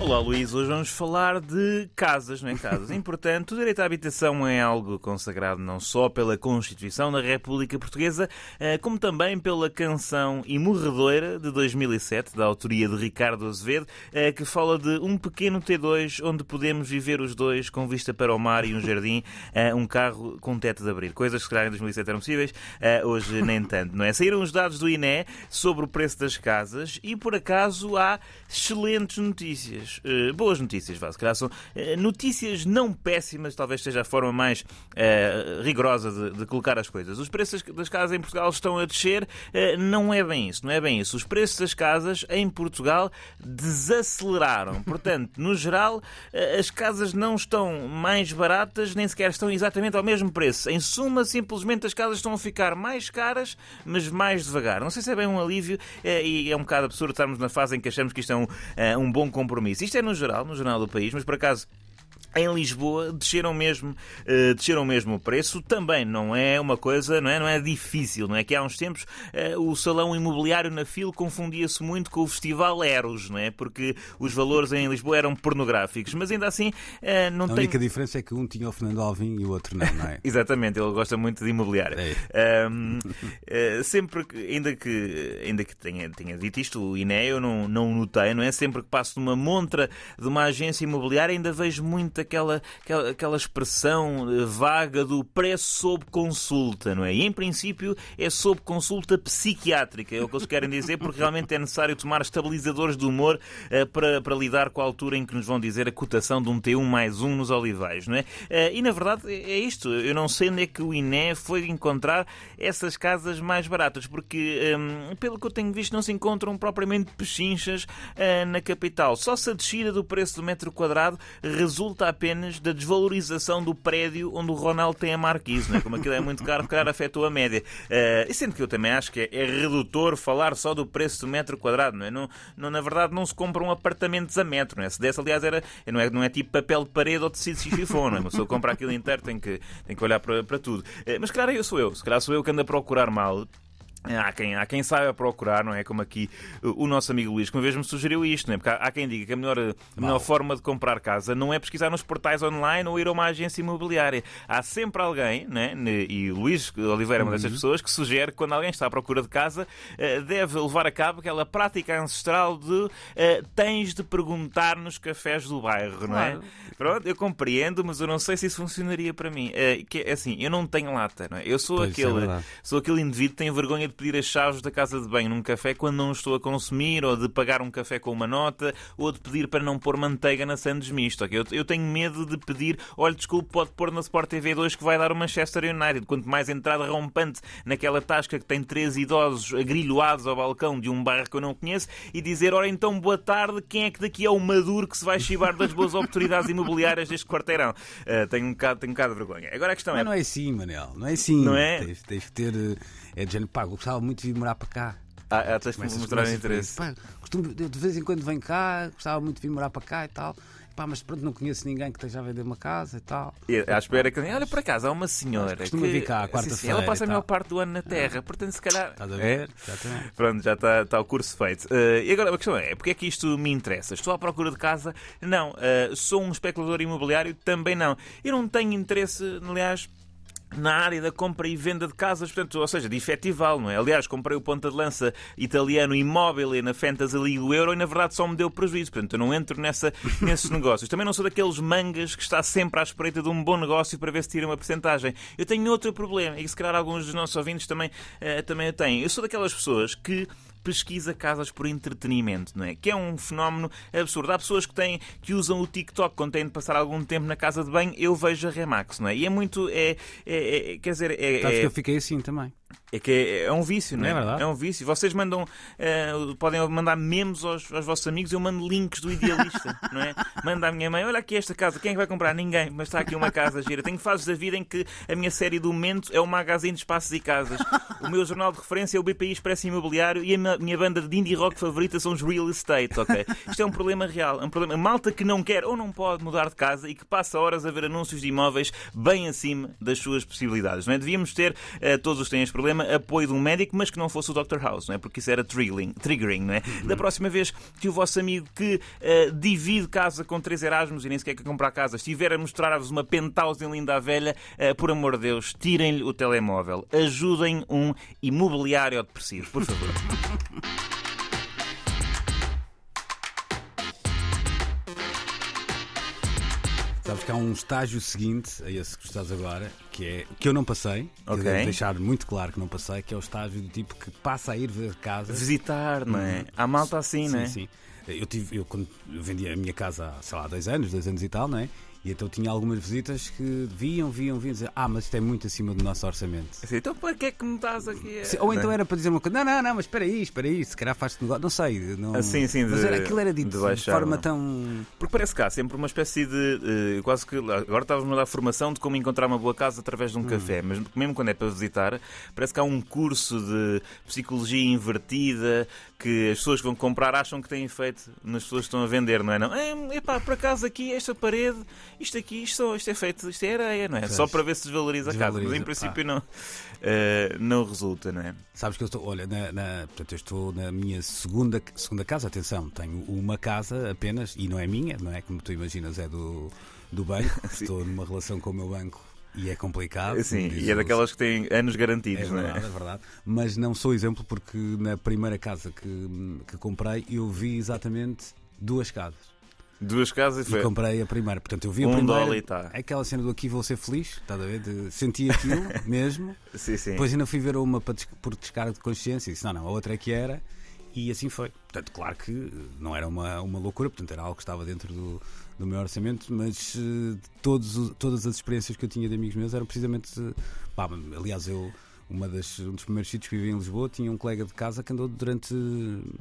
Olá Luís, hoje vamos falar de casas, não é? Casas. Importante, o direito à habitação é algo consagrado não só pela Constituição da República Portuguesa, eh, como também pela canção Imorredoira de 2007, da autoria de Ricardo Azevedo, eh, que fala de um pequeno T2 onde podemos viver os dois com vista para o mar e um jardim, eh, um carro com teto de abrir. Coisas que se calhar em 2007 eram possíveis, hoje nem tanto, não é? Saíram os dados do INE sobre o preço das casas e por acaso há excelentes notícias notícias, uh, boas notícias, calhar são uh, notícias não péssimas, talvez seja a forma mais uh, rigorosa de, de, colocar as coisas. Os preços das casas em Portugal estão a descer, não é bem isso, não é bem isso. Os preços das casas em Portugal desaceleraram. Portanto, no geral, as casas não estão mais baratas, nem sequer estão exatamente ao mesmo preço. Em suma, simplesmente as casas estão a ficar mais caras, mas mais devagar. Não sei se é bem um alívio e é um bocado absurdo estarmos na fase em que achamos que isto é um, um bom compromisso isso. Isto é no geral, no jornal do país, mas por acaso em Lisboa desceram mesmo, uh, desceram mesmo o preço. Também não é uma coisa, não é, não é difícil, não é que há uns tempos uh, o salão imobiliário na FIL confundia-se muito com o festival Eros, não é? Porque os valores em Lisboa eram pornográficos, mas ainda assim uh, não a tem... A única diferença é que um tinha o Fernando Alvim e o outro não, não é? Exatamente, ele gosta muito de imobiliário. É. Um, sempre que, ainda que, ainda que tenha, tenha dito isto, o INE eu não, não notei, não é? Sempre que passo numa montra de uma agência imobiliária ainda vejo muito aquela, aquela, aquela expressão eh, vaga do preço sob consulta, não é? E em princípio é sob consulta psiquiátrica, é o que eles querem dizer, porque realmente é necessário tomar estabilizadores de humor uh, para, para lidar com a altura em que nos vão dizer a cotação de um T1 mais 1 nos olivais, não é? Uh, e na verdade é, é isto, eu não sei onde é que o INE foi encontrar essas casas mais baratas, porque um, pelo que eu tenho visto não se encontram propriamente pechinchas uh, na capital. Só se a descida do preço do metro quadrado resulta apenas da desvalorização do prédio onde o Ronaldo tem a marquise, não é? Como aquilo é muito caro, claro, afetou a média. Uh, e sendo que eu também acho que é, é, redutor falar só do preço do metro quadrado, não é? Não, não, na verdade, não se compram apartamentos a metro, não é? Se desse, aliás, era, não, é, não é tipo papel de parede ou tecido xixifone, não é? Uma pessoa compra aquilo inteiro, tem que, tem que olhar para, para tudo. Uh, mas, claro, eu sou eu. Se calhar sou eu que ando a procurar mal. Há quem, há quem saiba procurar, não é? Como aqui o nosso amigo Luís, que uma vez me sugeriu isto, não é? Porque há, há quem diga que a melhor, a melhor forma de comprar casa não é pesquisar nos portais online ou ir a uma agência imobiliária. Há sempre alguém, né? e Luís Oliveira é uma dessas uhum. pessoas, que sugere que quando alguém está à procura de casa eh, deve levar a cabo aquela prática ancestral de uh, tens de perguntar nos cafés do bairro, não é? Pronto, eu compreendo, mas eu não sei se isso funcionaria para mim. Uh, que, assim, eu não tenho lata, não é? Eu sou, pois é aquele, é sou aquele indivíduo que tem vergonha de pedir as chaves da casa de banho num café quando não estou a consumir, ou de pagar um café com uma nota, ou de pedir para não pôr manteiga na sandes misto. Okay? Eu, eu tenho medo de pedir, olha, desculpe, pode pôr na Sport TV 2 que vai dar o Manchester United. Quanto mais entrada rompante naquela tasca que tem três idosos agrilhoados ao balcão de um bairro que eu não conheço e dizer, ora então, boa tarde, quem é que daqui é o Maduro que se vai chivar das boas oportunidades imobiliárias deste quarteirão? Uh, tenho, um bocado, tenho um bocado de vergonha. Agora a questão Mas é... não é assim, Manel, não é assim. Não é? Tens, tens de ter... É de género, pá, gostava muito de vir morar para cá. Ah, ah tens de mostrar interesse. Pá, costumo, de vez em quando venho cá, gostava muito de vir morar para cá e tal pá, mas pronto, não conheço ninguém que esteja a vender uma casa e tal. E à espera que. Olha, por acaso, há uma senhora. Costuma que, vir cá, quarta-feira. Ela passa a maior parte do ano na Terra, portanto, se calhar. Estás a ver? É? Pronto, já está, está o curso feito. Uh, e agora a questão é: porque é que isto me interessa? Estou à procura de casa? Não. Uh, sou um especulador imobiliário? Também não. Eu não tenho interesse, aliás na área da compra e venda de casas, portanto, ou seja, de efetival, não é? Aliás, comprei o ponta de lança italiano Immobile na Fantasy League do Euro e na verdade só me deu prejuízo, portanto, eu não entro nessa, nesses negócios. Também não sou daqueles mangas que está sempre à espreita de um bom negócio para ver se tira uma porcentagem. Eu tenho outro problema, e se calhar alguns dos nossos ouvintes também, uh, também têm. Eu sou daquelas pessoas que pesquisa casas por entretenimento, não é? Que é um fenómeno absurdo. Há pessoas que têm que usam o TikTok quando têm de passar algum tempo na casa de banho. Eu vejo a Remax, não é? E é muito. É, é, é quer dizer. É, Sabes é... que eu fiquei assim também. É que é, é, um vício, não é? É, verdade. é um vício. Vocês mandam, uh, podem mandar memes aos, aos, vossos amigos, eu mando links do idealista, não é? Manda à minha mãe, olha aqui esta casa, quem é que vai comprar? Ninguém, mas está aqui uma casa gira. Tenho fases da vida em que a minha série do momento é o magazine de espaços e casas. O meu jornal de referência é o BPI Expresso Imobiliário e a minha banda de indie rock favorita são os Real Estate, ok? Isto é um problema real, é um problema. Malta que não quer ou não pode mudar de casa e que passa horas a ver anúncios de imóveis bem acima das suas possibilidades, não é? Devíamos ter, uh, todos os têm este problema, apoio de um médico, mas que não fosse o Dr. House, não é? Porque isso era triggering, triggering não é? Da próxima vez que o vosso amigo que uh, divide casa com três Erasmus e nem sequer quer comprar casa, estiver a mostrar-vos uma penthouse em linda a velha, uh, por amor de Deus, tirem-lhe o telemóvel. Ajudem um imobiliário depressivo, por favor. Sabes que há um estágio seguinte a esse que estás agora, que é que eu não passei, Ok. que devo deixar muito claro que não passei, que é o estágio do tipo que passa a ir ver casa. Visitar, não é? Há malta assim, sim, não é? sim. Eu, tive, eu quando eu vendia a minha casa há, sei lá, dois anos, dois anos e tal, não é? E então tinha algumas visitas que viam, viam, viam dizer, ah, mas isto é muito acima do nosso orçamento. Assim, então para que é que me estás aqui? a-" Ou então é? era para dizer uma coisa, não, não, não, mas espera aí, espera aí, se calhar faz-te negócio, não sei. Não... Ah, sim, sim, mas de- era, aquilo era dito de de, baixar, forma não? tão. Porque parece que há sempre uma espécie de. eh, quase que. Agora estávamos a dar formação de como encontrar uma boa casa através de um café, mas mesmo quando é para visitar, parece que há um curso de psicologia invertida que as pessoas que vão comprar acham que têm efeito nas pessoas que estão a vender, não é? Não, é, epá, por acaso aqui, esta parede, isto aqui, isto, isto é feito, isto é areia, não é? Pois. Só para ver se desvaloriza, a casa, mas em Desvaloriza, princípio não, eh, não resulta, não é? Sabes que eu estou, olha, na, na- portanto, eu estou na minha segunda, segunda casa, atenção, tenho uma casa apenas, e não é minha, não é como tu imaginas, é do, do banco. Estou numa relação com o meu banco e é complicado. Sim, e é daquelas que têm anos É garantidos, não verdade, é? é verdade. Mas não sou exemplo porque na primeira casa que, que comprei eu vi exatamente duas casas. Duas casas e E foi. comprei a primeira. Portanto, eu vi a Um primeira. dólar e tá. Aquela cena do aqui vou ser feliz, estás a ver? De- senti aquilo mesmo. Sim, sim. Depois ainda fui ver uma para por descarga de consciência e disse: não, não, a outra é que era. E assim foi. Portanto, claro que não era uma, uma loucura, portanto, era algo que estava dentro do, do meu orçamento, mas eh, todos, os- todas as experiências que eu tinha de amigos meus eram precisamente. eh, pá, aliás, eu. Uma das, um dos primeiros sítios que vivi em Lisboa tinha um colega de casa que andou durante,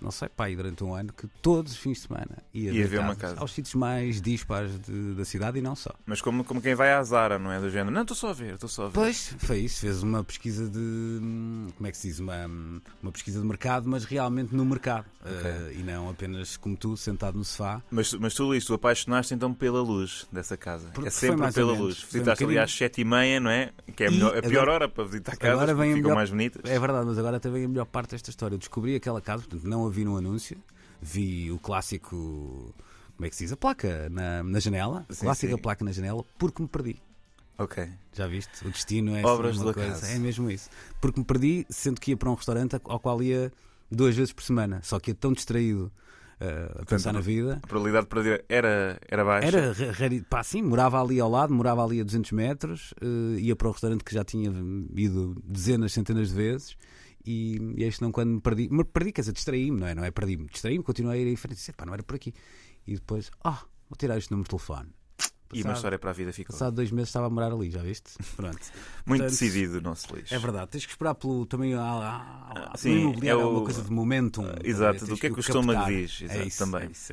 não sei, pá, aí durante um ano, que todos os fins de semana ia, Ia ver uma casa. aos sítios mais dispares de- da cidade e não só. Mas como, como quem vai à Zara, não é? Do género. Não, estou só a ver, estou só a ver. Pois, foi isso. Fez uma pesquisa de. Como é que se diz? Uma, uma pesquisa de mercado, mas realmente no mercado. Eh, e não apenas como tu, sentado no sofá. Mas, mas tu, Luís, tu apaixonaste então pela luz dessa casa. Porque é sempre pela luz. Foi um Visitaste ali às sete e meia, não é? Que é a, melhor- a pior agora- hora para visitar casas, agora vem porque a ficam melhor- mais bonitas. É verdade, mas agora até vem a melhor parte desta história. Eu descobri aquela casa, portanto, não a vi no anúncio. Vi o clássico. Como é que se diz? A placa na, na janela. Sim, clássica sim. placa na janela, porque me perdi. Ok. Já viste? O destino é Obras uma coisa. acaso. É mesmo isso. Porque me perdi, sendo que ia para um restaurante ao qual ia duas vezes por semana. Só que ia tão distraído uh, a pensar na vida. A probabilidade de perder era, era baixa. Era pá, sim, morava ali ao lado, morava ali a 200 metros, uh, ia para o restaurante que já tinha ido dezenas, centenas de vezes. E, e este não quando me perdi, me perdi, quer dizer, distraí-me, não é? Não é perdi-me, distraí-me, continuei a ir em frente, disse, pá, não era por aqui. E depois, ah, vou tirar este número de telefone. E uma Passado- história para a vida ficou. Passado dois meses estava a morar ali, já viste? Pronto. Muito Portanto, decidido o nosso Luís. É verdade, tens que esperar pelo também. Ah, ah, sim, imobiliário é é uma o- coisa de momentum. Exato, do que é que o estômago diz, exato, é isso, também. É isso, é